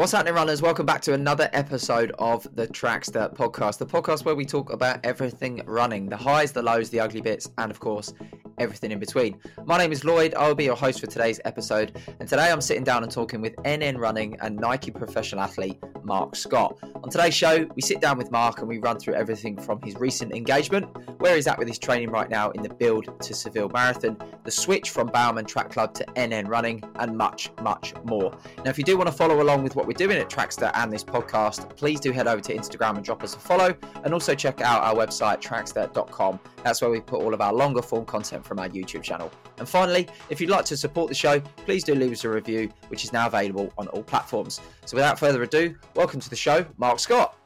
What's happening, runners? Welcome back to another episode of the Trackstat podcast, the podcast where we talk about everything running the highs, the lows, the ugly bits, and of course, everything in between. My name is Lloyd. I will be your host for today's episode. And today I'm sitting down and talking with NN Running and Nike professional athlete Marc Scott. On today's show, we sit down with Marc and we run through everything from his recent engagement, where he's at with his training right now in the build to Seville Marathon, the switch from Bowerman Track Club to NN Running, and much, much more. Now, if you do want to follow along with what we're doing at Trackstat and this podcast, please do head over to Instagram and drop us a follow. And also check out our website, trackstat.com. That's where we put all of our longer form content from our YouTube channel. And finally, if you'd like to support the show, please do leave us a review, which is now available on all platforms. So without further ado, welcome to the show, Marc Scott.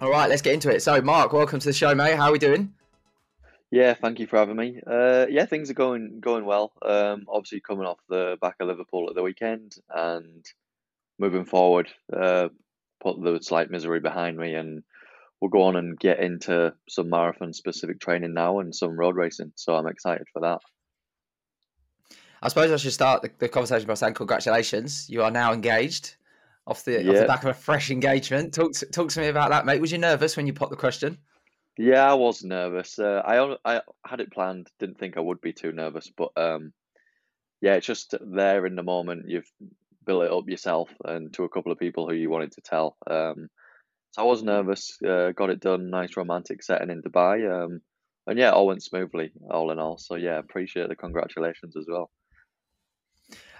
All right, let's get into it. So, Marc, welcome to the show, mate. How are we doing? Yeah, thank you for having me. Uh, yeah, things are going going well. Um, obviously coming off the back of Liverpool at the weekend and moving forward, uh, put the slight misery behind me and we'll go on and get into some marathon specific training now and some road racing. So I'm excited for that. I suppose I should start the, the conversation by saying congratulations. You are now engaged off the, yeah. off the back of a fresh engagement. Talk to, talk to me about that, mate. Was you nervous when you popped the question? Yeah, I was nervous. Uh, I I had it planned. Didn't think I would be too nervous, but um, yeah, it's just there in the moment. You've built it up yourself and to a couple of people who you wanted to tell. Um, so I was nervous. Uh, got it done. Nice romantic setting in Dubai. Um, and yeah, all went smoothly, all in all. So yeah, appreciate the congratulations as well.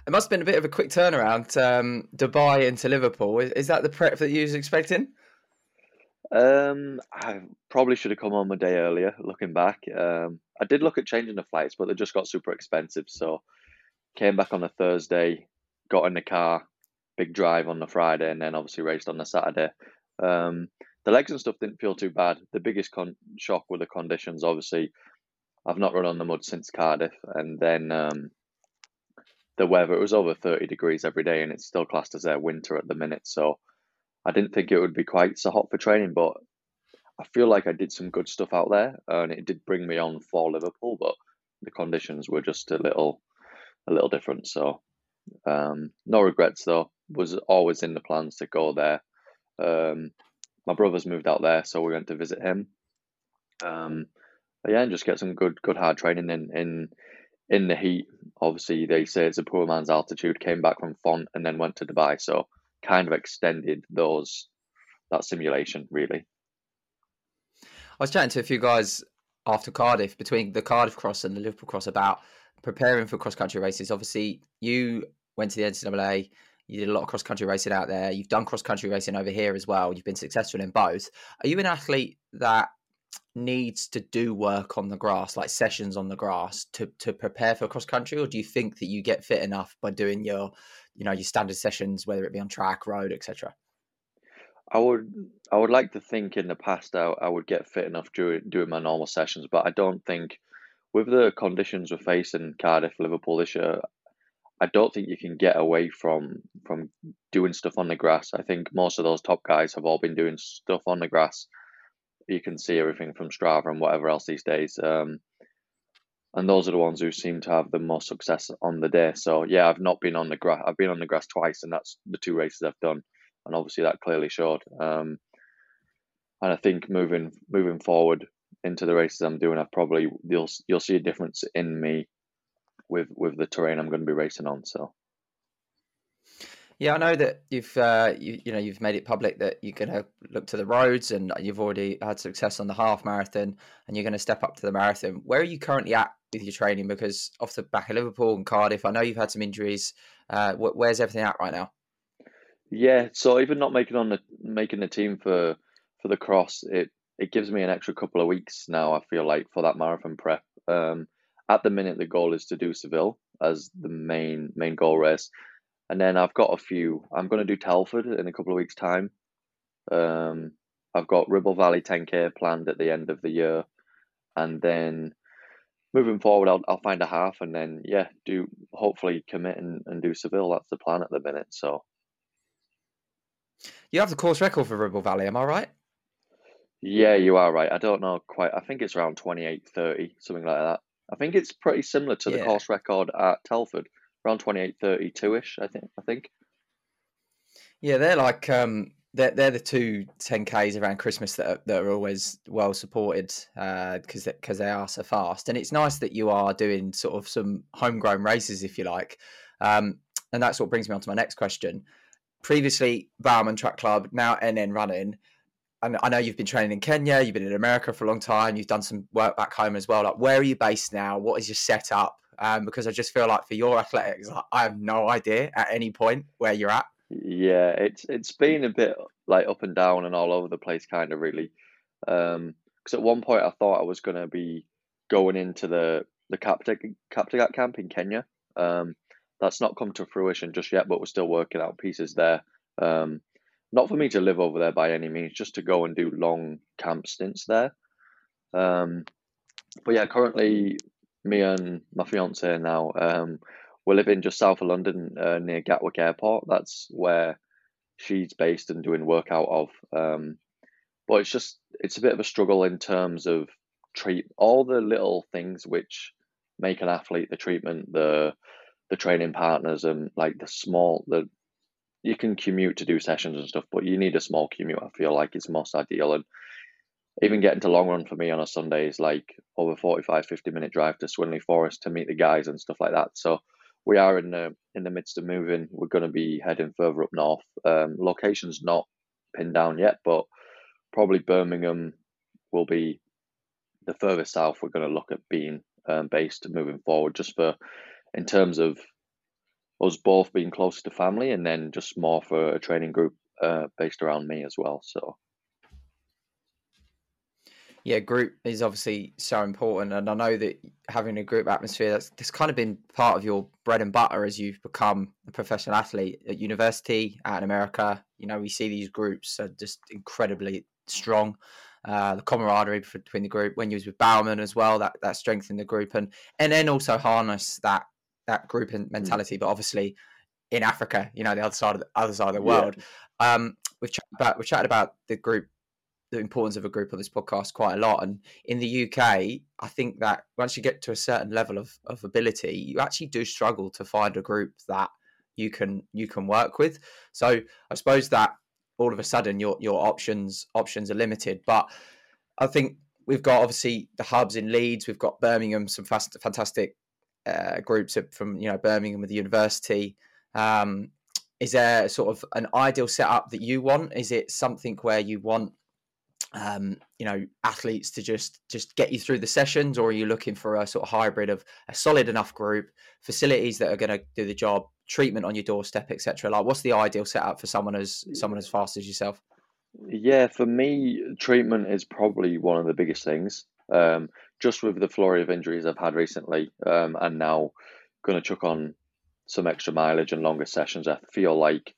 It must have been a bit of a quick turnaround, um, Dubai into Liverpool. Is, is that the prep that you was expecting? Um, I probably should have come on a day earlier. Looking back, um, I did look at changing the flights, but they just got super expensive. So came back on a Thursday, got in the car, big drive on the Friday, and then obviously raced on the Saturday. Um, the legs and stuff didn't feel too bad. The biggest con- shock were the conditions. Obviously, I've not run on the mud since Cardiff, and then um, the weather. It was over thirty degrees every day, and it's still classed as a winter at the minute. So I didn't think it would be quite so hot for training, but I feel like I did some good stuff out there, and it did bring me on for Liverpool. But the conditions were just a little, a little different. So um, no regrets though. Was always in the plans to go there. Um, my brother's moved out there, so we went to visit him. Um, yeah, and just get some good, good hard training in in in the heat. Obviously, they say it's a poor man's altitude. Came back from Font and then went to Dubai, so kind of extended those that simulation really. I was chatting to a few guys after Cardiff between the Cardiff cross and the Liverpool cross about preparing for cross country races. Obviously, you went to the NCAA. You did a lot of cross country racing out there. You've done cross country racing over here as well. You've been successful in both. Are you an athlete that needs to do work on the grass, like sessions on the grass, to to prepare for cross country, or do you think that you get fit enough by doing your, you know, your standard sessions, whether it be on track, road, etc.? I would I would like to think in the past I, I would get fit enough during doing my normal sessions, but I don't think with the conditions we're facing Cardiff, Liverpool this year, I don't think you can get away from from doing stuff on the grass. I think most of those top guys have all been doing stuff on the grass. You can see everything from Strava and whatever else these days. Um, and those are the ones who seem to have the most success on the day. So yeah, I've not been on the grass. I've been on the grass twice, and that's the two races I've done, and obviously that clearly showed. Um, and I think moving moving forward into the races I'm doing, I probably you'll you'll see a difference in me with with the terrain I'm going to be racing on. So. Yeah, I know that you've uh, you, you know you've made it public that you're going to look to the roads, and you've already had success on the half marathon, and you're going to step up to the marathon. Where are you currently at with your training? Because off the back of Liverpool and Cardiff, I know you've had some injuries. Uh, where's everything at right now? Yeah, so even not making on the making the team for for the cross, it it gives me an extra couple of weeks now. I feel like for that marathon prep. Um, at the minute the goal is to do Seville as the main main goal race, and then I've got a few. I'm going to do Telford in a couple of weeks' time. Um, I've got Ribble Valley 10k planned at the end of the year, and then moving forward, I'll I'll find a half, and then yeah, do hopefully commit and, and do Seville. That's the plan at the minute. So you have the course record for Ribble Valley, am I right? Yeah, you are right. I don't know quite. I think it's around 28, 30, something like that. I think it's pretty similar to the course record at Telford, around 28 32 ish, I think. I think. Yeah, they're like um, they're they're the two 10ks around Christmas that are, that are always well supported because uh, because they are so fast, and it's nice that you are doing sort of some homegrown races, if you like, um, and that's what brings me on to my next question. Previously, Bowerman Track Club, now NN Running. And I know you've been training in Kenya, you've been in America for a long time, you've done some work back home as well. Like, where are you based now? What is your setup? Um, because I just feel like for your athletics, I have no idea at any point where you're at. Yeah, it's it's been a bit like up and down and all over the place, kind of really. Um, because at one point I thought I was gonna be going into the the Kaptagat, Kaptagat camp in Kenya. Um, that's not come to fruition just yet, but we're still working out pieces there. Um, not for me to live over there by any means, just to go and do long camp stints there. Um, but yeah, currently me and my fiance now um, we're living just south of London, uh, near Gatwick Airport. That's where she's based and doing work out of. Um, but it's just it's a bit of a struggle in terms of treat all the little things which make an athlete the treatment, the the training partners, and like the small the you can commute to do sessions and stuff, but you need a small commute. I feel like it's most ideal and even getting to long run for me on a Sunday is like over 45, 50 minute drive to Swinley Forest to meet the guys and stuff like that. So we are in the in the midst of moving. We're going to be heading further up north. Um, location's not pinned down yet, but probably Birmingham will be the furthest south we're going to look at being um, based moving forward, just for in terms of us both being closer to family, and then just more for a training group uh, based around me as well. So yeah, group is obviously so important, and I know that having a group atmosphere that's, that's kind of been part of your bread and butter as you've become a professional athlete at university out in America. You know, we see these groups are just incredibly strong. Uh, the camaraderie between the group when you was with Bowerman as well, that that strengthened the group, and and then also harness that that group mm. mentality. But obviously, in Africa, you know, the other side of the other side of the world, yeah. um, we've chatted about we've chatted about the group the importance of a group on this podcast quite a lot. And in the UK, I think that once you get to a certain level of, of ability, you actually do struggle to find a group that you can you can work with. So I suppose that all of a sudden your your options options are limited. But I think we've got obviously the hubs in Leeds, we've got Birmingham, some fast, fantastic uh, groups from you know Birmingham with the university. Um, is there sort of an ideal setup that you want? Is it something where you want um, you know athletes to just just get you through the sessions, or are you looking for a sort of hybrid of a solid enough group, facilities that are going to do the job, treatment on your doorstep, etc. Like, what's the ideal setup for someone as someone as fast as yourself? Yeah, for me, treatment is probably one of the biggest things. Um, just with the flurry of injuries I've had recently, um, and now going to chuck on some extra mileage and longer sessions, I feel like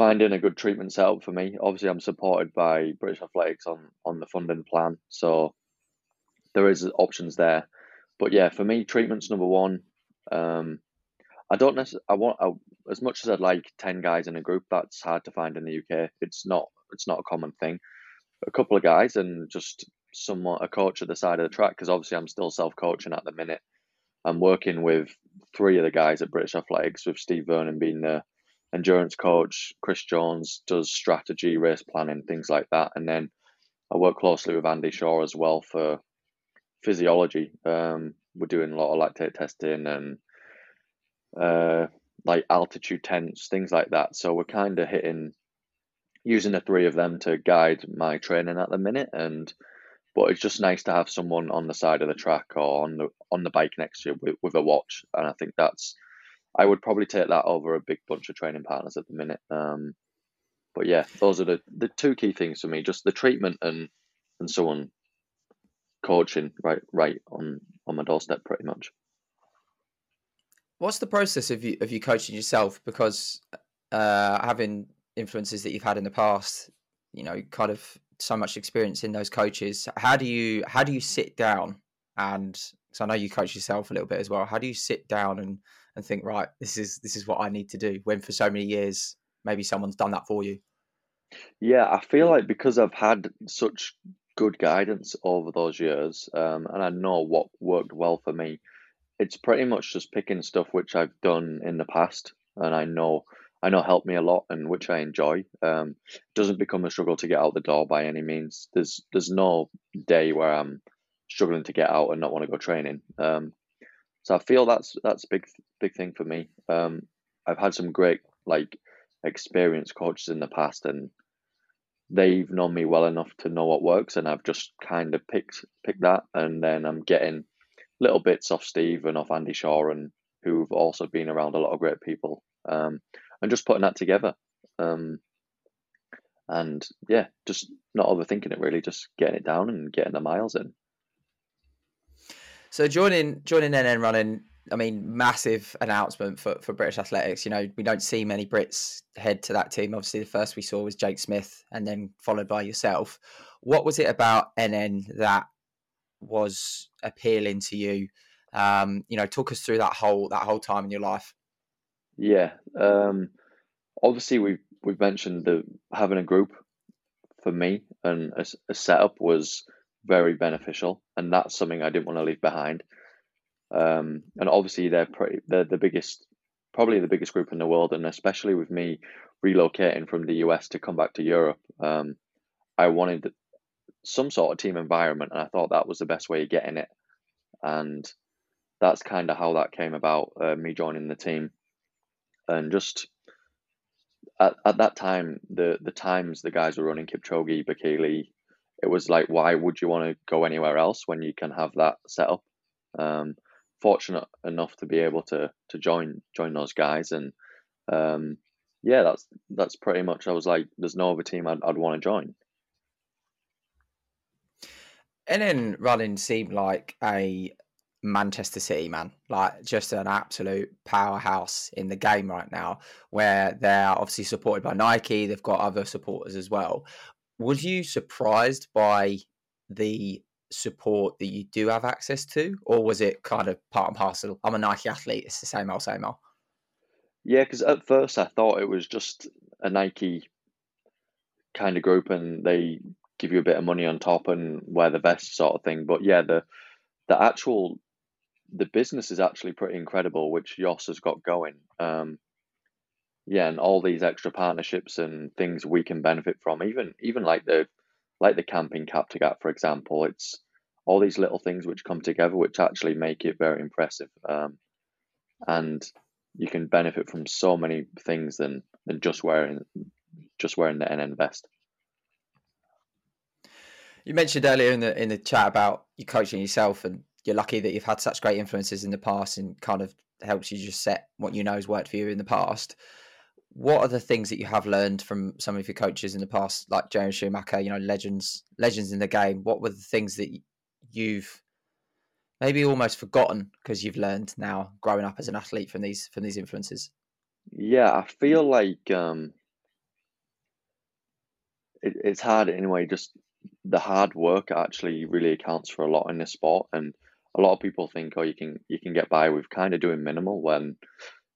finding a good treatment setup for me. Obviously, I'm supported by British Athletics on on the funding plan, so there is options there. But yeah, for me, treatment's number one. Um, I don't necessarily. I want I, as much as I'd like ten guys in a group. That's hard to find in the UK. It's not. It's not a common thing. A couple of guys and just someone a coach at the side of the track because obviously I'm still self coaching at the minute. I'm working with three of the guys at British Athletics with Steve Vernon being the endurance coach. Chris Jones does strategy, race planning, things like that. And then I work closely with Andy Shaw as well for physiology. Um, we're doing a lot of lactate testing and uh, like altitude tents, things like that. So we're kind of hitting using the three of them to guide my training at the minute and but it's just nice to have someone on the side of the track or on the on the bike next to you with, with a watch and i think that's I would probably take that over a big bunch of training partners at the minute. Um, but yeah, those are the, the two key things for me: just the treatment and and someone coaching right right on on my doorstep, pretty much. What's the process of you of you coaching yourself? Because uh, having influences that you've had in the past, you know, kind of so much experience in those coaches. How do you how do you sit down and? So I know you coach yourself a little bit as well. How do you sit down and and think, right, this is this is what I need to do. When for so many years, maybe someone's done that for you. Yeah, I feel like because I've had such good guidance over those years, um, and I know what worked well for me. It's pretty much just picking stuff which I've done in the past, and I know I know helped me a lot and which I enjoy. Um, doesn't become a struggle to get out the door by any means. There's there's no day where I'm struggling to get out and not want to go training. Um, so I feel that's that's a big big thing for me. Um, I've had some great like experienced coaches in the past, and they've known me well enough to know what works, and I've just kind of picked picked that, and then I'm getting little bits off Steve and off Andy Shaw, and who've also been around a lot of great people, um, and just putting that together. Um, and yeah, just not overthinking it really, just getting it down and getting the miles in. So joining joining NN running, I mean, massive announcement for, for British athletics. You know, we don't see many Brits head to that team. Obviously, the first we saw was Jake Smith, and then followed by yourself. What was it about NN that was appealing to you? Um, you know, talk us through that whole that whole time in your life. Yeah, um, obviously we've we've mentioned the having a group for me and a, a setup was very beneficial, and that's something I didn't want to leave behind. Um, and obviously they're pretty, they're the biggest, probably the biggest group in the world, and especially with me relocating from the US to come back to Europe, um, I wanted some sort of team environment, and I thought that was the best way of getting it, and that's kind of how that came about. Uh, me joining the team, and just at, at that time, the the times the guys were running Kipchoge, Bekele, it was like, why would you want to go anywhere else when you can have that set up? Um, fortunate enough to be able to to join join those guys, and um, yeah, that's that's pretty much. I was like, there's no other team I'd, I'd want to join. And then running seemed like a Manchester City man, like just an absolute powerhouse in the game right now, where they're obviously supported by Nike. They've got other supporters as well was you surprised by the support that you do have access to, or was it kind of part and parcel? I'm a Nike athlete; it's the same old, same old. Yeah, because at first I thought it was just a Nike kind of group, and they give you a bit of money on top and wear the vest sort of thing. But yeah, the the actual the business is actually pretty incredible, which Jos has got going. Um, yeah, and all these extra partnerships and things we can benefit from, even even like the like the camping Kaptagat, for example, it's all these little things which come together, which actually make it very impressive. Um, and you can benefit from so many things than than just wearing just wearing the NN vest. You mentioned earlier in the in the chat about you coaching yourself, and you're lucky that you've had such great influences in the past, and kind of helps you just set what you know has worked for you in the past what are the things that you have learned from some of your coaches in the past, like James Schumacher, you know, legends, legends in the game? What were the things that you've maybe almost forgotten because you've learned now growing up as an athlete from these from these influences? Yeah, I feel like um, it, it's hard anyway. Just the hard work actually really accounts for a lot in this sport, and a lot of people think, oh, you can you can get by with kind of doing minimal when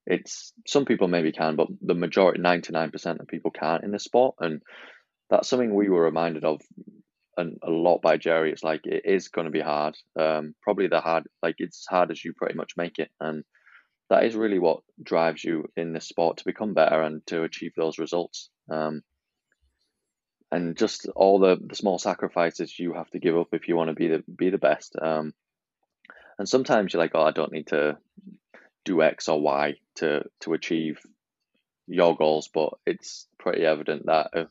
it's some people maybe can, but the majority, ninety nine percent of people can't in this sport, and that's something we were reminded of and a lot by Jerry. It's like it is going to be hard. Um, probably the hard, like it's hard as you pretty much make it, and that is really what drives you in this sport to become better and to achieve those results. Um, and just all the, the small sacrifices you have to give up if you want to be the be the best. Um, and sometimes you're like, oh, I don't need to do X or Y to to achieve your goals, but it's pretty evident that a,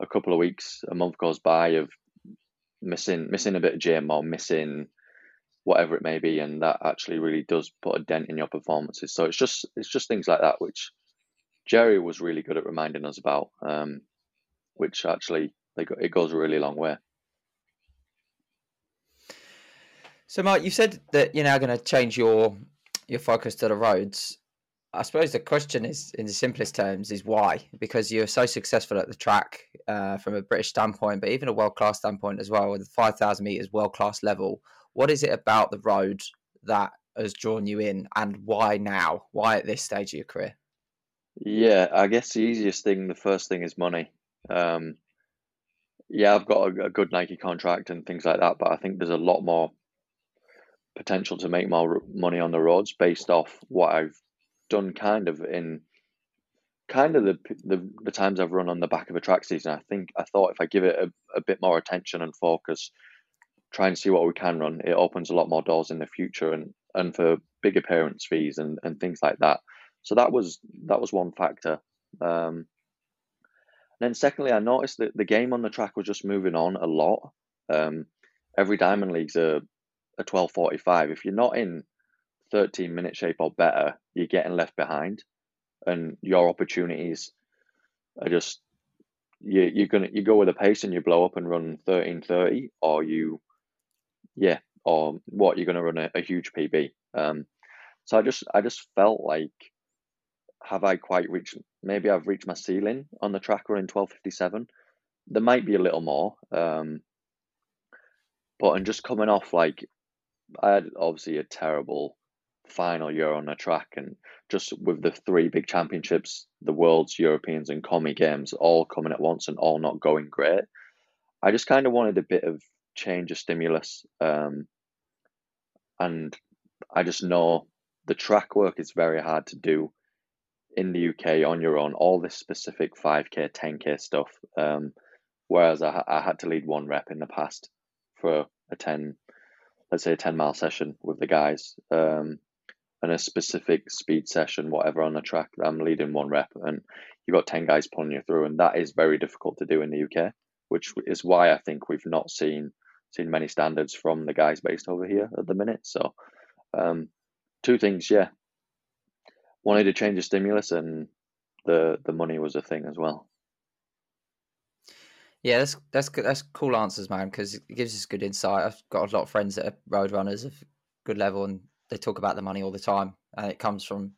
a couple of weeks, a month goes by of missing missing a bit of gym or missing whatever it may be, and that actually really does put a dent in your performances. So it's just it's just things like that which Jerry was really good at reminding us about, um, which actually like it goes a really long way. So, Marc, you said that you're now going to change your your focus to the roads. I suppose the question is, in the simplest terms, is why? Because you're so successful at the track uh, from a British standpoint, but even a world class standpoint as well, with the 5,000 meters world class level. What is it about the road that has drawn you in, and why now? Why at this stage of your career? Yeah, I guess the easiest thing, the first thing is money. Um, yeah, I've got a, a good Nike contract and things like that, but I think there's a lot more potential to make more money on the roads based off what I've done kind of in kind of the, the the times I've run on the back of a track season. I think I thought if I give it a, a bit more attention and focus, try and see what we can run, it opens a lot more doors in the future and and for big appearance fees and, and things like that. So that was that was one factor. Um, then secondly, I noticed that the game on the track was just moving on a lot. Um, every Diamond League's a a twelve forty five. If you're not in thirteen minute shape or better, you're getting left behind and your opportunities are just you you're gonna you go with a pace and you blow up and run thirteen thirty, or you yeah, or what you're gonna run a, a huge PB. Um, so I just I just felt like have I quite reached maybe I've reached my ceiling on the track running twelve fifty seven. There might be a little more. Um, but and just coming off like I had obviously a terrible final year on the track and just with the three big championships, the Worlds, Europeans, and Commie Games all coming at once and all not going great, I just kind of wanted a bit of change of stimulus. Um, and I just know the track work is very hard to do in the UK on your own, all this specific 5K, 10K stuff. Um, whereas I, I had to lead one rep in the past for a 10, let's say a 10 mile session with the guys. Um, and a specific speed session, whatever on the track, I'm leading one rep, and you've got 10 guys pulling you through, and that is very difficult to do in the UK, which is why I think we've not seen seen many standards from the guys based over here at the minute. So, um, two things, yeah. Wanted to change the stimulus, and the the money was a thing as well. Yeah, that's that's that's cool answers, man. Because it gives us good insight. I've got a lot of friends that are road runners of good level, and they talk about the money all the time, and it comes from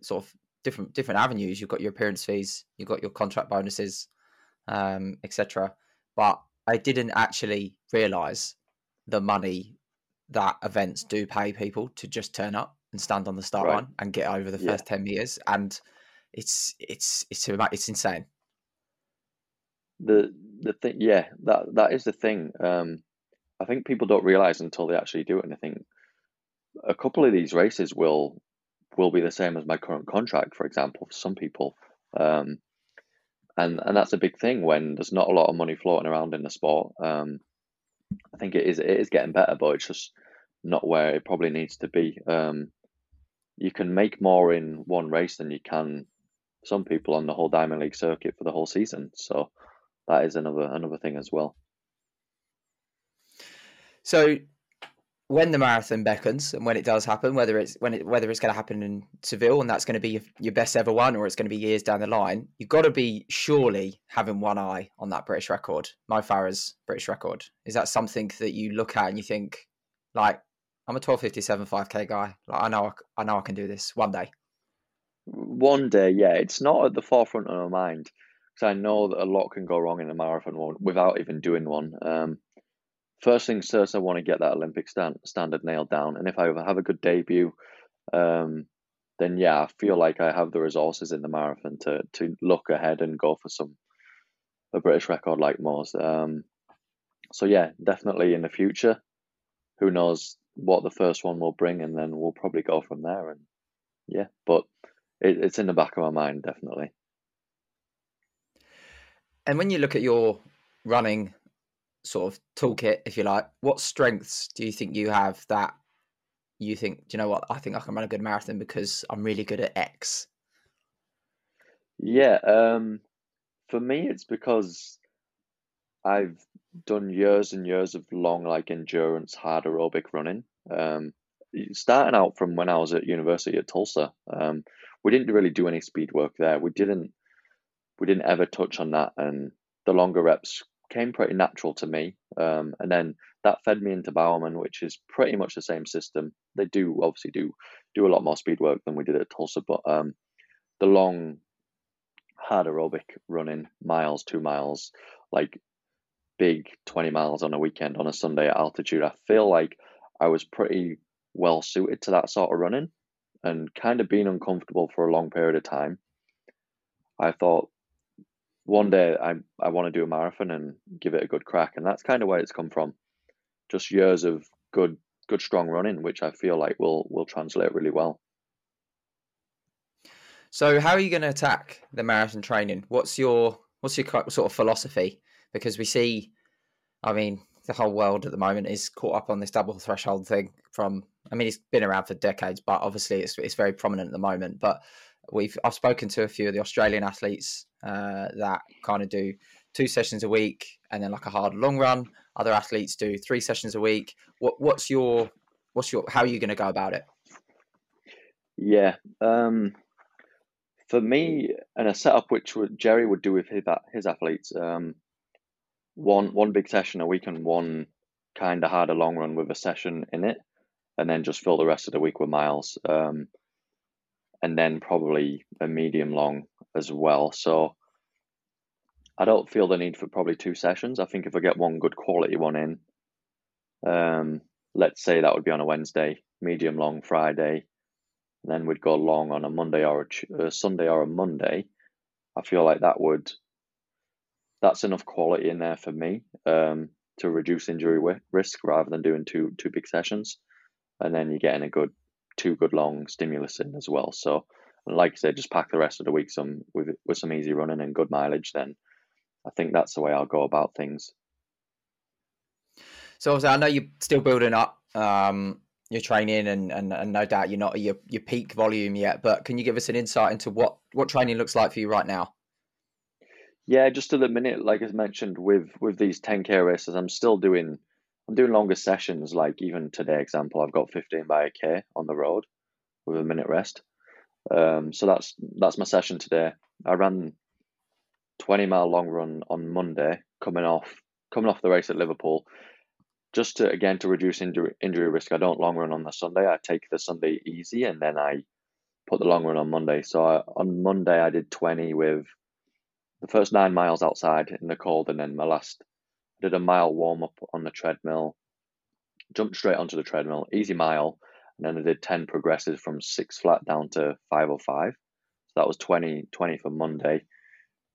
sort of different different avenues. You've got your appearance fees, you've got your contract bonuses, um, etc. But I didn't actually realize the money that events do pay people to just turn up and stand on the start right. line and get over the first yeah. ten meters, and it's it's it's it's insane. The the thing, yeah, that that is the thing. Um, I think people don't realize until they actually do it, and I think a couple of these races will will be the same as my current contract, for example, for some people. Um, and and that's a big thing when there's not a lot of money floating around in the sport. Um, I think it is it is getting better, but it's just not where it probably needs to be. Um, you can make more in one race than you can some people on the whole Diamond League circuit for the whole season. So that is another another thing as well. So when the marathon beckons and when it does happen, whether it's when it whether it's going to happen in Seville and that's going to be your best ever one, or it's going to be years down the line, you've got to be surely having one eye on that British record, Mo Farah's British record. Is that something that you look at and you think, like, I'm a 12:57 5k guy. Like, I know, I, I know I can do this one day. One day, yeah. It's not at the forefront of my mind because I know that a lot can go wrong in a marathon without even doing one. Um, first things first, I want to get that Olympic stand, standard nailed down. And if I have a good debut, um, then yeah, I feel like I have the resources in the marathon to to look ahead and go for some a British record like Mo's. Um, so yeah, definitely in the future. Who knows what the first one will bring, and then we'll probably go from there. And yeah, but it, it's in the back of my mind definitely. And when you look at your running sort of toolkit, if you like, what strengths do you think you have that you think, do you know what, I think I can run a good marathon because I'm really good at X? Yeah, um, for me, it's because I've done years and years of long, like endurance, hard aerobic running. Um, starting out from when I was at university at Tulsa, um, we didn't really do any speed work there. We didn't, we didn't ever touch on that, and the longer reps came pretty natural to me. Um, and then that fed me into Bowerman, which is pretty much the same system. They do obviously do do a lot more speed work than we did at Tulsa, but um, the long, hard aerobic running miles, two miles, like big 20 miles on a weekend on a Sunday at altitude, I feel like I was pretty well suited to that sort of running and kind of being uncomfortable for a long period of time. I thought one day I I want to do a marathon and give it a good crack, and that's kind of where it's come from. Just years of good good strong running, which I feel like will will translate really well. So, how are you going to attack the marathon training? What's your what's your sort of philosophy? Because we see, I mean, the whole world at the moment is caught up on this double threshold thing. From, I mean, it's been around for decades, but obviously it's it's very prominent at the moment. But we've I've spoken to a few of the Australian athletes uh, that kind of do two sessions a week and then like a hard long run. Other athletes do three sessions a week. What what's your what's your how are you going to go about it? Yeah, um, for me, and a setup which would, Jerry would do with his his athletes, um, one one big session a week and one kind of harder long run with a session in it, and then just fill the rest of the week with miles. Um, and then probably a medium long as well. So I don't feel the need for probably two sessions. I think if I get one good quality one in, um, let's say that would be on a Wednesday, medium long Friday, then we'd go long on a Monday or a, a Sunday or a Monday. I feel like that would that's enough quality in there for me um, to reduce injury risk rather than doing two two big sessions, and then you're getting a good two good long stimulus in as well. So, like I said, just pack the rest of the week some with with some easy running and good mileage. Then I think that's the way I'll go about things. So obviously, I know you're still building up um, your training, and, and and no doubt you're not at your your peak volume yet. But can you give us an insight into what what training looks like for you right now? Yeah, just to the minute, like I mentioned, with with these 10k races, I'm still doing I'm doing longer sessions. Like even today, example, I've got 15 by a k on the road with a minute rest. Um, so that's that's my session today. I ran 20 mile long run on Monday, coming off coming off the race at Liverpool. Just to again to reduce injury injury risk, I don't long run on the Sunday. I take the Sunday easy and then I put the long run on Monday. So I, on Monday I did 20 with the first nine miles outside in the cold, and then my last did a mile warm up on the treadmill, jumped straight onto the treadmill, easy mile, and then I did 10 progressives from six flat down to 505. So that was 20, 20 for Monday.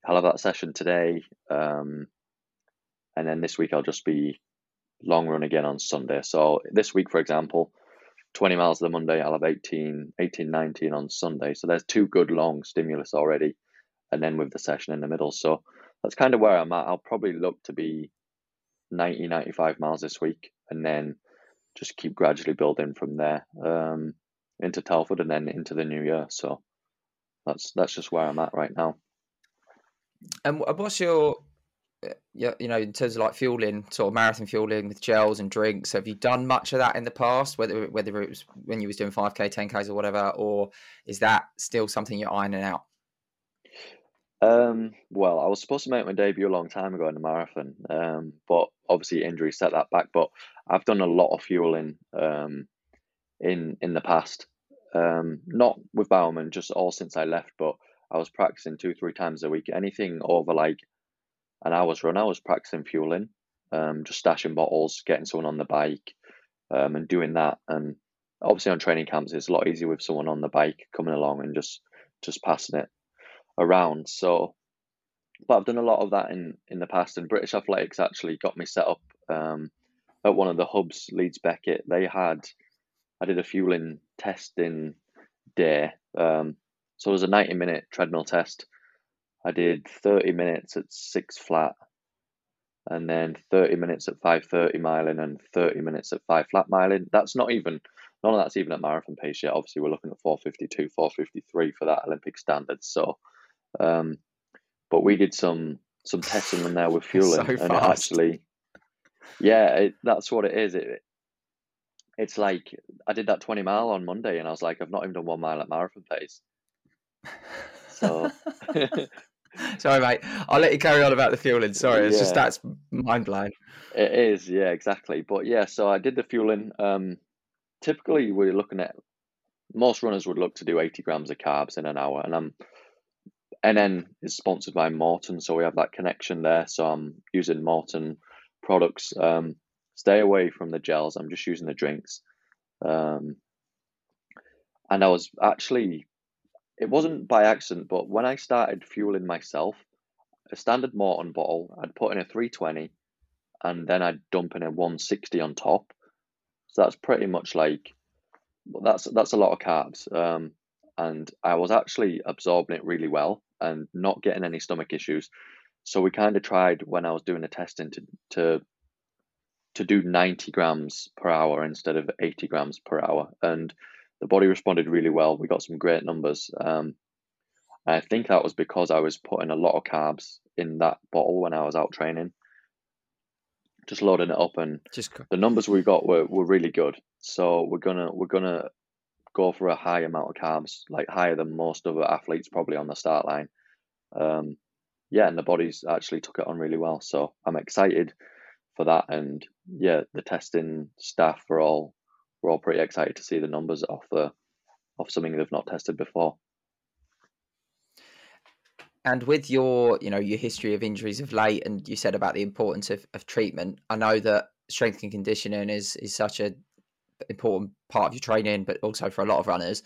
I'll have that session today. Um, and then this week I'll just be long run again on Sunday. So this week, for example, 20 miles the Monday, I'll have 18, 18, 19 on Sunday. So there's two good long stimulus already. And then with the session in the middle. So that's kind of where I'm at. I'll probably look to be 90, 95 miles this week, and then just keep gradually building from there um, into Telford and then into the new year. So that's that's just where I'm at right now. And what's your, yeah, you know, in terms of like fueling, sort of marathon fueling with gels and drinks? Have you done much of that in the past? Whether whether it was when you was doing five k, ten k's, or whatever, or is that still something you're ironing out? Um, well, I was supposed to make my debut a long time ago in the marathon, um, but obviously injury set that back. But I've done a lot of fueling um, in in the past, um, not with Bowerman, just all since I left. But I was practicing two, three times a week. Anything over like an hour's run, I was practicing fueling, um, just stashing bottles, getting someone on the bike, um, and doing that. And obviously on training camps, it's a lot easier with someone on the bike coming along and just just passing it around. So, but I've done a lot of that in in the past. And British Athletics actually got me set up um, at one of the hubs, Leeds Beckett. They had I did a fueling testing day. Um, so it was a ninety minute treadmill test. I did thirty minutes at six flat, and then thirty minutes at five thirty miling, and thirty minutes at five flat miling. That's not even none of that's even at marathon pace yet. Obviously, we're looking at 452, 453 for that Olympic standard. So um, but we did some some testing in there with fueling, so and it actually, yeah, it, that's what it is. It it's like I did that twenty mile on Monday, and I was like, I've not even done one mile at marathon pace. So. Sorry, mate. I'll let you carry on about the fueling. Sorry, it's yeah. just that's mind blowing. It is, yeah, exactly. But yeah, so I did the fueling. Um, typically, we're looking at most runners would look to do 80 grams of carbs in an hour, and I'm NN is sponsored by Maurten, so we have that connection there. So I'm using Maurten products. Um, stay away from the gels. I'm just using the drinks. Um, and I was actually, it wasn't by accident, but when I started fueling myself, a standard Maurten bottle, I'd put in a 320 and then I'd dump in a 160 on top. So that's pretty much like, that's that's a lot of carbs. Um, and I was actually absorbing it really well and not getting any stomach issues. So we kind of tried when I was doing the testing to to to do 90 grams per hour instead of 80 grams per hour, and the body responded really well. We got some great numbers. Um, I think that was because I was putting a lot of carbs in that bottle when I was out training, just loading it up, and Just the numbers we got were, were really good. So we're gonna we're gonna go for a high amount of carbs, like higher than most other athletes probably on the start line. Um, yeah, and the bodies actually took it on really well. So I'm excited for that, and yeah, the testing staff were all we're all pretty excited to see the numbers off the off something they've not tested before. And with your, you know, your history of injuries of late, and you said about the importance of, of treatment, I know that strength and conditioning is is such a important part of your training, but also for a lot of runners.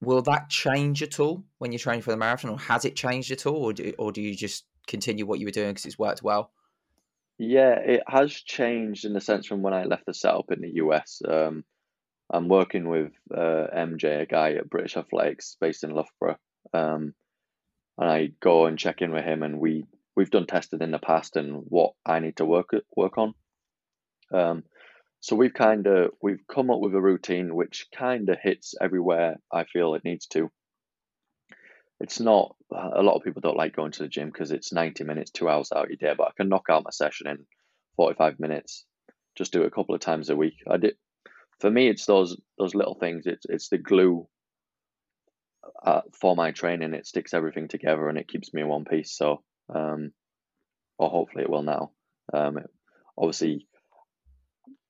Will that change at all when you're training for the marathon, or has it changed at all, or do, or do you just continue what you were doing because it's worked well? Yeah, it has changed in the sense from when I left the setup in the US. Um, I'm working with uh, MJ, a guy at British Athletics based in Loughborough. Um, and I go and check in with him, and we we've done testing in the past and what I need to work work on. Um, so we've kind of we've come up with a routine which kind of hits everywhere I feel it needs to. It's not a lot of people don't like going to the gym because it's ninety minutes, two hours out of your day, but I can knock out my session in forty five minutes. Just do it a couple of times a week. I did. For me, it's those those little things. It's it's the glue uh, for my training. It sticks everything together and it keeps me in one piece. So, um, or hopefully it will now. Um, obviously,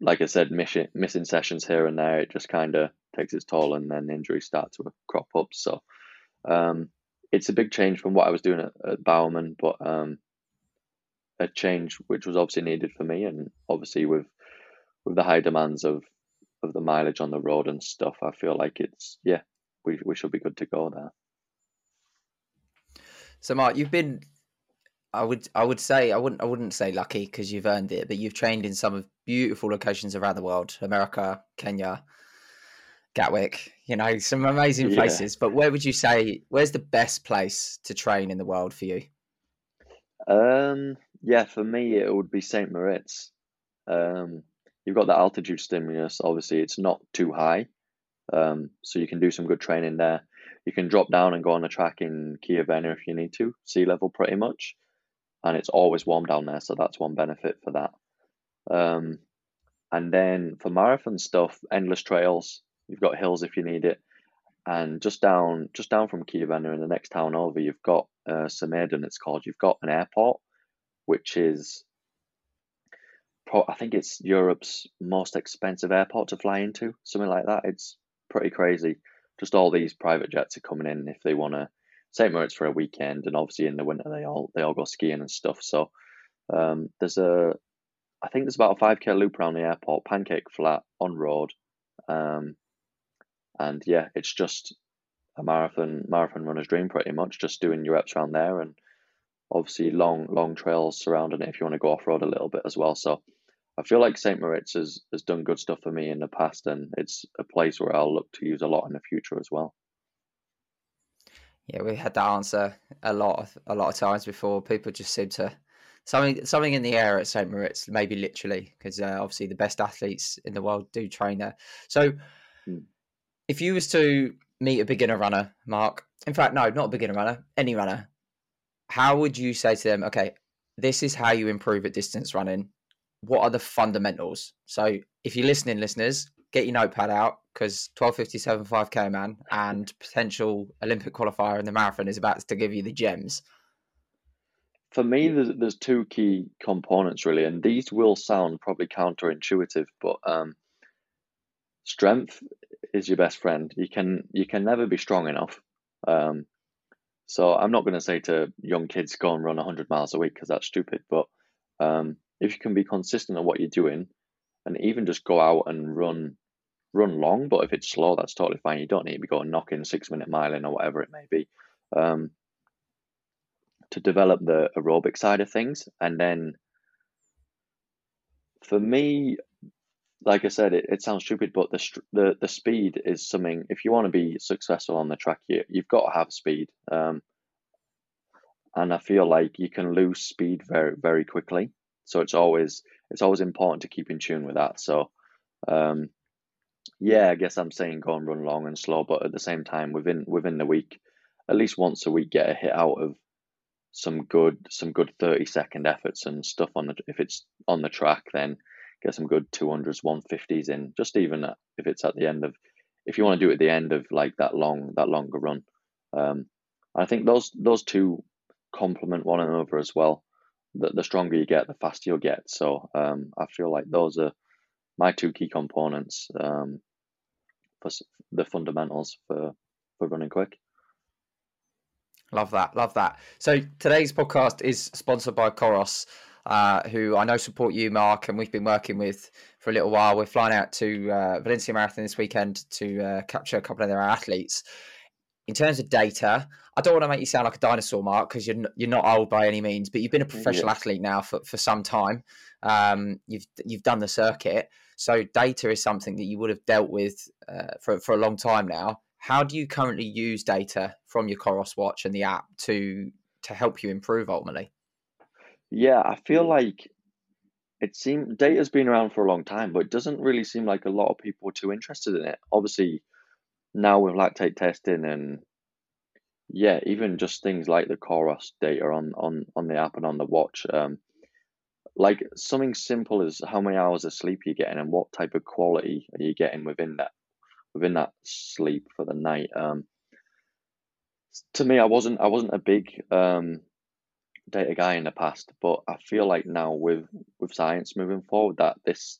like I said, missing missing sessions here and there, it just kind of takes its toll, and then injuries start to crop up. So, um, it's a big change from what I was doing at, at Bowerman, but um, a change which was obviously needed for me, and obviously with with the high demands of of the mileage on the road and stuff, I feel like it's yeah, we we should be good to go there. So, Marc, you've been, I would, I would say, I wouldn't, I wouldn't say lucky because you've earned it, but you've trained in some of beautiful locations around the world: America, Kenya, Gatwick. You know, some amazing Yeah. places. But where would you say, where's the best place to train in the world for you? Um, yeah, for me it would be St. Moritz. Um, you've got the altitude stimulus. Obviously, it's not too high, um, so you can do some good training there. You can drop down and go on a track in Chiavenna if you need to, sea level pretty much, and it's always warm down there, so that's one benefit for that. Um, and then for marathon stuff, endless trails. You've got hills if you need it, and just down just down from Chiavenna in the next town over, you've got uh, Samedan. It's called. You've got an airport, which is pro- I think it's Europe's most expensive airport to fly into, something like that. It's pretty crazy. Just all these private jets are coming in if they want to. St. Moritz for a weekend, and obviously in the winter they all they all go skiing and stuff. So um, there's a, I think there's about a five k loop around the airport, pancake flat on road, um, and yeah, it's just a marathon marathon runner's dream pretty much. Just doing your reps around there, and obviously long long trails surrounding it if you want to go off road a little bit as well. So I feel like St. Moritz has, has done good stuff for me in the past, and it's a place where I'll look to use a lot in the future as well. Yeah, we had that answer a lot of a lot of times before. People just seem to something something in the air at St. Moritz, maybe literally, because uh, obviously the best athletes in the world do train there. So, Hmm. if you was to meet a beginner runner, Marc, in fact, no, not a beginner runner, any runner, how would you say to them, okay, this is how you improve at distance running? What are the fundamentals? So, if you're listening, listeners, get your notepad out because 1257 5k man and potential Olympic qualifier in the marathon is about to give you the gems. For me, there's, there's two key components really, and these will sound probably counterintuitive, but um, strength is your best friend. You can you can never be strong enough. Um, so I'm not going to say to young kids go and run 100 miles a week because that's stupid. But um, if you can be consistent at what you're doing, and even just go out and run run long, but if it's slow, that's totally fine. You don't need to be going knocking six minute mile in or whatever it may be. Um, to develop the aerobic side of things, and then for me, like I said, it, it sounds stupid, but the the the speed is something. If you want to be successful on the track, you you've got to have speed. Um, and I feel like you can lose speed very very quickly. So it's always it's always important to keep in tune with that. So, um, yeah, I guess I'm saying go and run long and slow, but at the same time, within within the week, at least once a week, get a hit out of some good some good thirty second efforts and stuff on the if it's on the track, then get some good two hundreds, one fifties in. Just even if it's at the end of if you want to do it at the end of like that long that longer run. Um, I think those those two complement one another as well. The, the stronger you get, the faster you'll get. So um, I feel like those are my two key components um, for the fundamentals for for running quick. Love that, love that. So today's podcast is sponsored by Coros, uh, who I know support you, Marc, and we've been working with for a little while. We're flying out to uh, Valencia Marathon this weekend to uh, capture a couple of their athletes in terms of data, I don't want to make you sound like a dinosaur, Marc, because you're you're not old by any means. But you've been a professional yeah. athlete now for, for some time. Um, you've you've done the circuit, so data is something that you would have dealt with uh, for for a long time now. How do you currently use data from your Coros watch and the app to to help you improve ultimately? Yeah, I feel like it seems data's been around for a long time, but it doesn't really seem like a lot of people are too interested in it. Obviously, now with lactate testing and yeah, even just things like the Coros data on on on the app and on the watch, um, like something simple as how many hours of sleep you're getting and what type of quality are you getting within that within that sleep for the night. Um, to me, I wasn't I wasn't a big um, data guy in the past, but I feel like now with with science moving forward, that this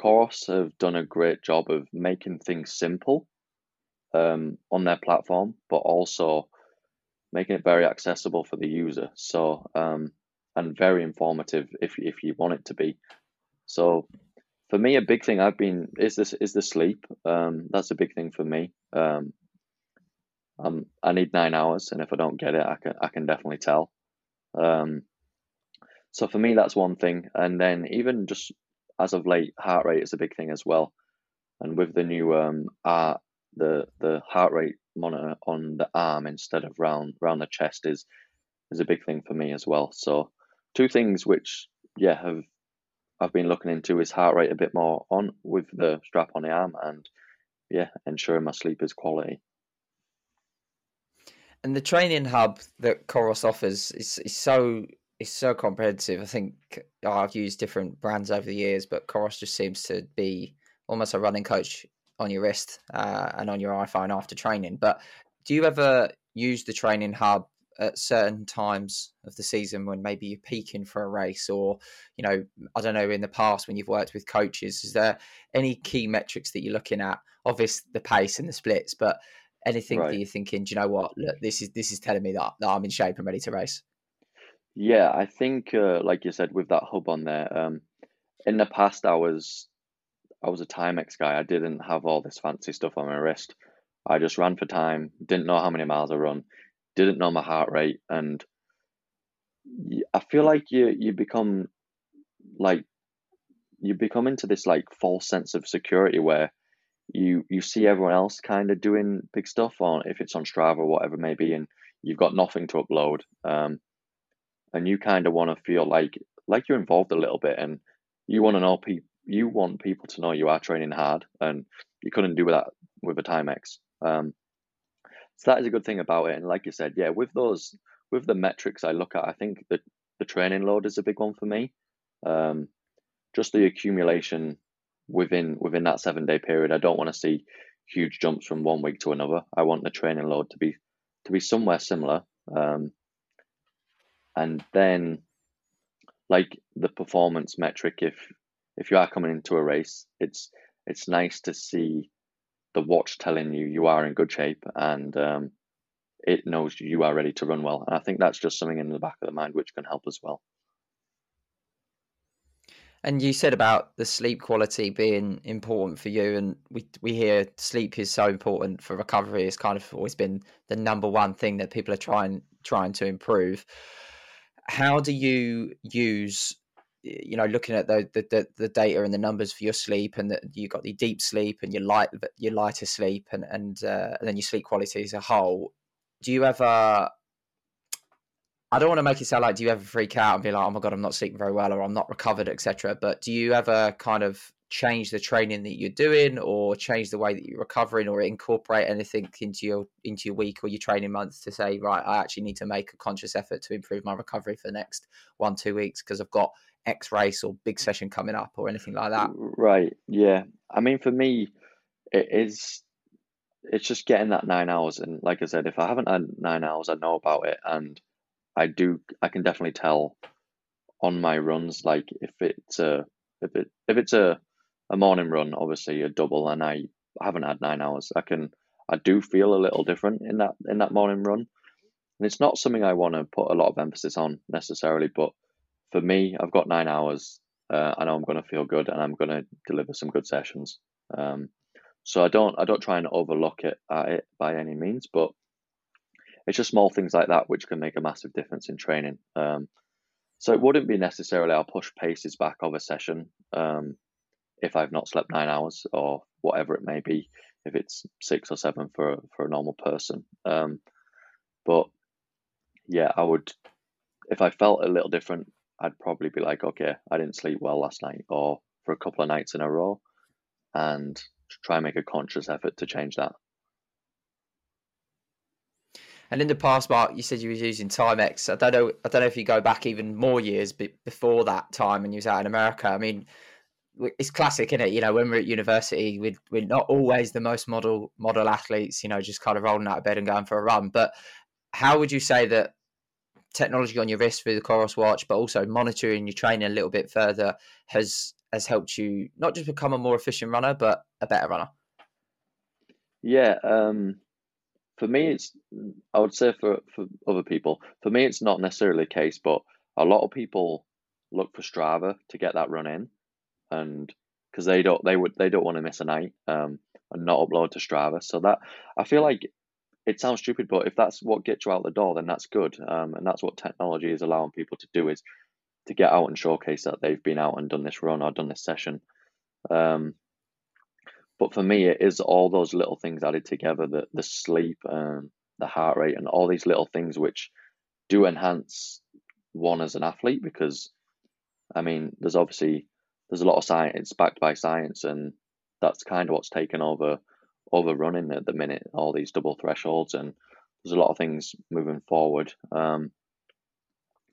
Coros have done a great job of making things simple um, on their platform, but also making it very accessible for the user. So um, and very informative if if you want it to be. So for me, a big thing I've been is this is the sleep. Um, that's a big thing for me. Um, um, I need nine hours, and if I don't get it, I can I can definitely tell. Um, so for me, that's one thing, and then even just as of late, heart rate is a big thing as well. And with the new um, the the heart rate monitor on the arm instead of round round the chest is is a big thing for me as well. So two things which yeah have I've been looking into is heart rate a bit more on with the strap on the arm and yeah ensuring my sleep is quality. And the training hub that Coros offers is, is so is so comprehensive. I think oh, I've used different brands over the years, but Coros just seems to be almost a running coach on your wrist uh, and on your iPhone after training. But do you ever use the training hub at certain times of the season when maybe you're peaking for a race or you know i don't know in the past when you've worked with coaches is there any key metrics that you're looking at obvious the pace and the splits but anything right. that you're thinking do you know what look this is this is telling me that, that i'm in shape and ready to race yeah i think uh, like you said with that hub on there um, in the past i was I was a Timex guy. I didn't have all this fancy stuff on my wrist. I just ran for time, didn't know how many miles I run, didn't know my heart rate, and I feel like you you become like you become into this like false sense of security where you you see everyone else kind of doing big stuff on if it's on Strava or whatever maybe, and you've got nothing to upload, um, and you kind of want to feel like like you're involved a little bit, and you want to know people you want people to know you are training hard, and you couldn't do that with a Timex. Um, so that is a good thing about it. And like you said, yeah, with those with the metrics I look at, I think that the training load is a big one for me. Um, just the accumulation within within that seven day period. I don't want to see huge jumps from one week to another. I want the training load to be to be somewhere similar. Um, and then like the performance metric, if if you are coming into a race, it's it's nice to see the watch telling you you are in good shape and um, it knows you are ready to run well. And I think that's just something in the back of the mind which can help as well. And you said about the sleep quality being important for you, and we we hear sleep is so important for recovery. It's kind of always been the number one thing that people are trying trying to improve. How do you use you know looking at the, the the data and the numbers for your sleep and that you got the deep sleep and your light your lighter sleep and and, uh, and then your sleep quality as a whole do you ever I don't want to make it sound like do you ever freak out and be like, oh my god, I'm not sleeping very well or I'm not recovered, etc. But do you ever kind of change the training that you're doing or change the way that you're recovering or incorporate anything into your into your week or your training month to say, right, I actually need to make a conscious effort to improve my recovery for the next one, two weeks because I've got X race or big session coming up or anything like that? Right. Yeah. I mean for me it is it's just getting that nine hours and like I said, if I haven't had nine hours I know about it and I do I can definitely tell on my runs like if it's a if it if it's a a morning run obviously a double and I haven't had nine hours I can I do feel a little different in that in that morning run and it's not something I want to put a lot of emphasis on necessarily but for me I've got nine hours uh, I know I'm going to feel good and I'm going to deliver some good sessions um, so I don't I don't try and overlook it at it by any means but it's just small things like that which can make a massive difference in training. Um, so it wouldn't be necessarily I'll push paces back of a session um, if I've not slept nine hours or whatever it may be, if it's six or seven for for a normal person. Um, but yeah, I would if I felt a little different, I'd probably be like, okay, I didn't sleep well last night or for a couple of nights in a row, and try and make a conscious effort to change that. And in the past, Marc, you said you was using Timex. I don't know. I don't know if you go back even more years before that time, and you was out in America. I mean, it's classic, isn't it? You know, when we're at university, we're, we're not always the most model model athletes. You know, just kind of rolling out of bed and going for a run. But how would you say that technology on your wrist through the Coros watch, but also monitoring your training a little bit further, has has helped you not just become a more efficient runner, but a better runner? Yeah, um, for me, it's I would say for for other people, for me, it's not necessarily the case, but a lot of people look for Strava to get that run in, and because they don't they would they don't want to miss a night um and not upload to Strava. So that I feel like it sounds stupid, but if that's what gets you out the door, then that's good. Um, and that's what technology is allowing people to do is to get out and showcase that they've been out and done this run or done this session. Um, but for me, it is all those little things added together the, the sleep and the heart rate and all these little things which do enhance one as an athlete because I mean there's obviously there's a lot of science it's backed by science and that's kind of what's taken over over running at the minute all these double thresholds and there's a lot of things moving forward um,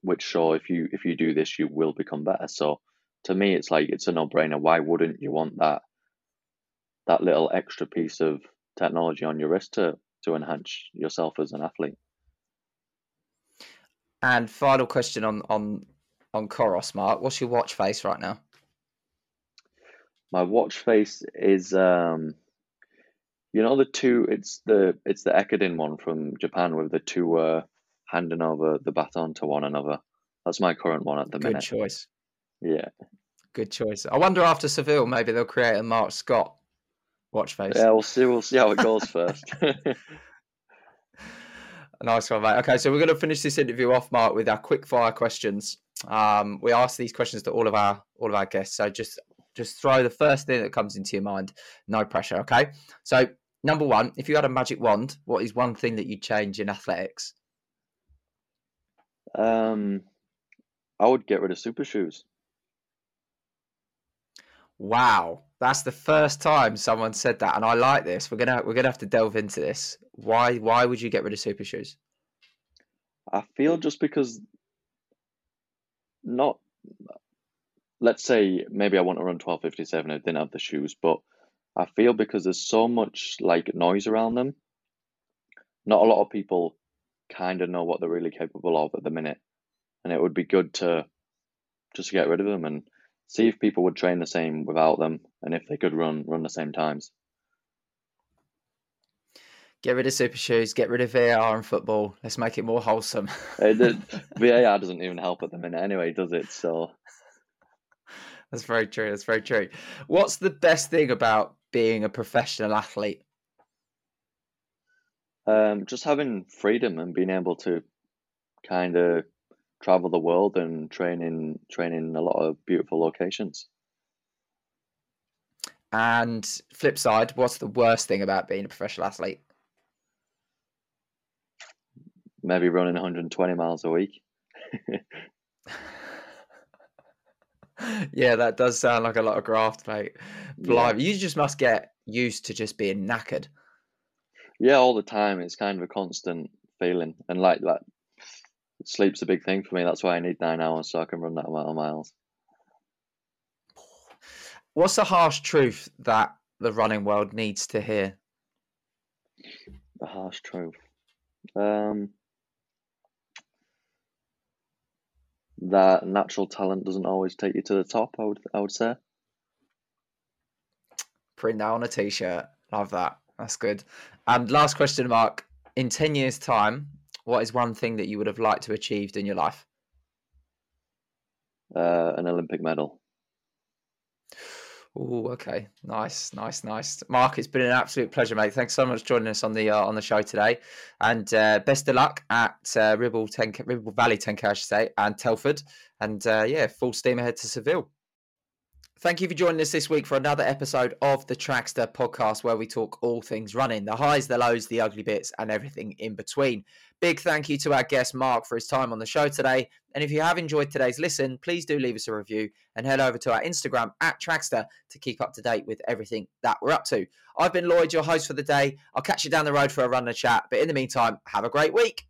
which show if you if you do this you will become better so to me it's like it's a no-brainer why wouldn't you want that that little extra piece of technology on your wrist to to enhance yourself as an athlete. And final question on on on Coros, Marc. What's your watch face right now? My watch face is um you know the two it's the it's the Ekiden one from Japan where the two uh handing over the baton to one another. That's my current one at the Good minute. Good choice. Yeah. Good choice. I wonder after Seville maybe they'll create a Marc Scott Watch face. Yeah, we'll see. We'll see how it goes first. nice one, mate. Okay, so we're going to finish this interview off, Marc, with our quick fire questions. Um, we ask these questions to all of our all of our guests. So just just throw the first thing that comes into your mind. No pressure. Okay. So number one, if you had a magic wand, what is one thing that you'd change in athletics? Um, I would get rid of super shoes. Wow, that's the first time someone said that, and I like this. We're gonna we're gonna have to delve into this. Why why would you get rid of super shoes? I feel just because not let's say maybe I want to run twelve fifty seven. I didn't have the shoes, but I feel because there's so much like noise around them. Not a lot of people kind of know what they're really capable of at the minute, and it would be good to just get rid of them and see if people would train the same without them and if they could run run the same times. Get rid of super shoes, get rid of VAR and football. Let's make it more wholesome. it, VAR doesn't even help at the minute anyway, does it? So That's very true. That's very true. What's the best thing about being a professional athlete? Um, just having freedom and being able to kind of travel the world and train in train in a lot of beautiful locations. And flip side, what's the worst thing about being a professional athlete? Maybe running 120 miles a week. yeah, that does sound like a lot of graft, mate. Yeah. You just must get used to just being knackered. Yeah, all the time. It's kind of a constant feeling, and like like sleep's a big thing for me. That's why I need nine hours so I can run that amount of miles. What's the harsh truth that the running world needs to hear? The harsh truth. Um, that natural talent doesn't always take you to the top. I would I would say. Print that on a t-shirt. Love that. That's good. And last question, Marc. In ten years' time, what is one thing that you would have liked to achieved in your life? Uh, an Olympic medal. Oh, okay, nice, nice, nice. Marc, it's been an absolute pleasure, mate. Thanks so much for joining us on the uh, on the show today, and uh, best of luck at uh, Ribble 10, Ribble Valley 10K, I should say, and Telford, and uh, yeah, full steam ahead to Seville. Thank you for joining us this week for another episode of the Trackstaa podcast, where we talk all things running the highs, the lows, the ugly bits, and everything in between. Big thank you to our guest, Marc, for his time on the show today. And if you have enjoyed today's listen, please do leave us a review and head over to our Instagram at Trackstaa to keep up to date with everything that we're up to. I've been Lloyd, your host for the day. I'll catch you down the road for a run chat. But in the meantime, have a great week.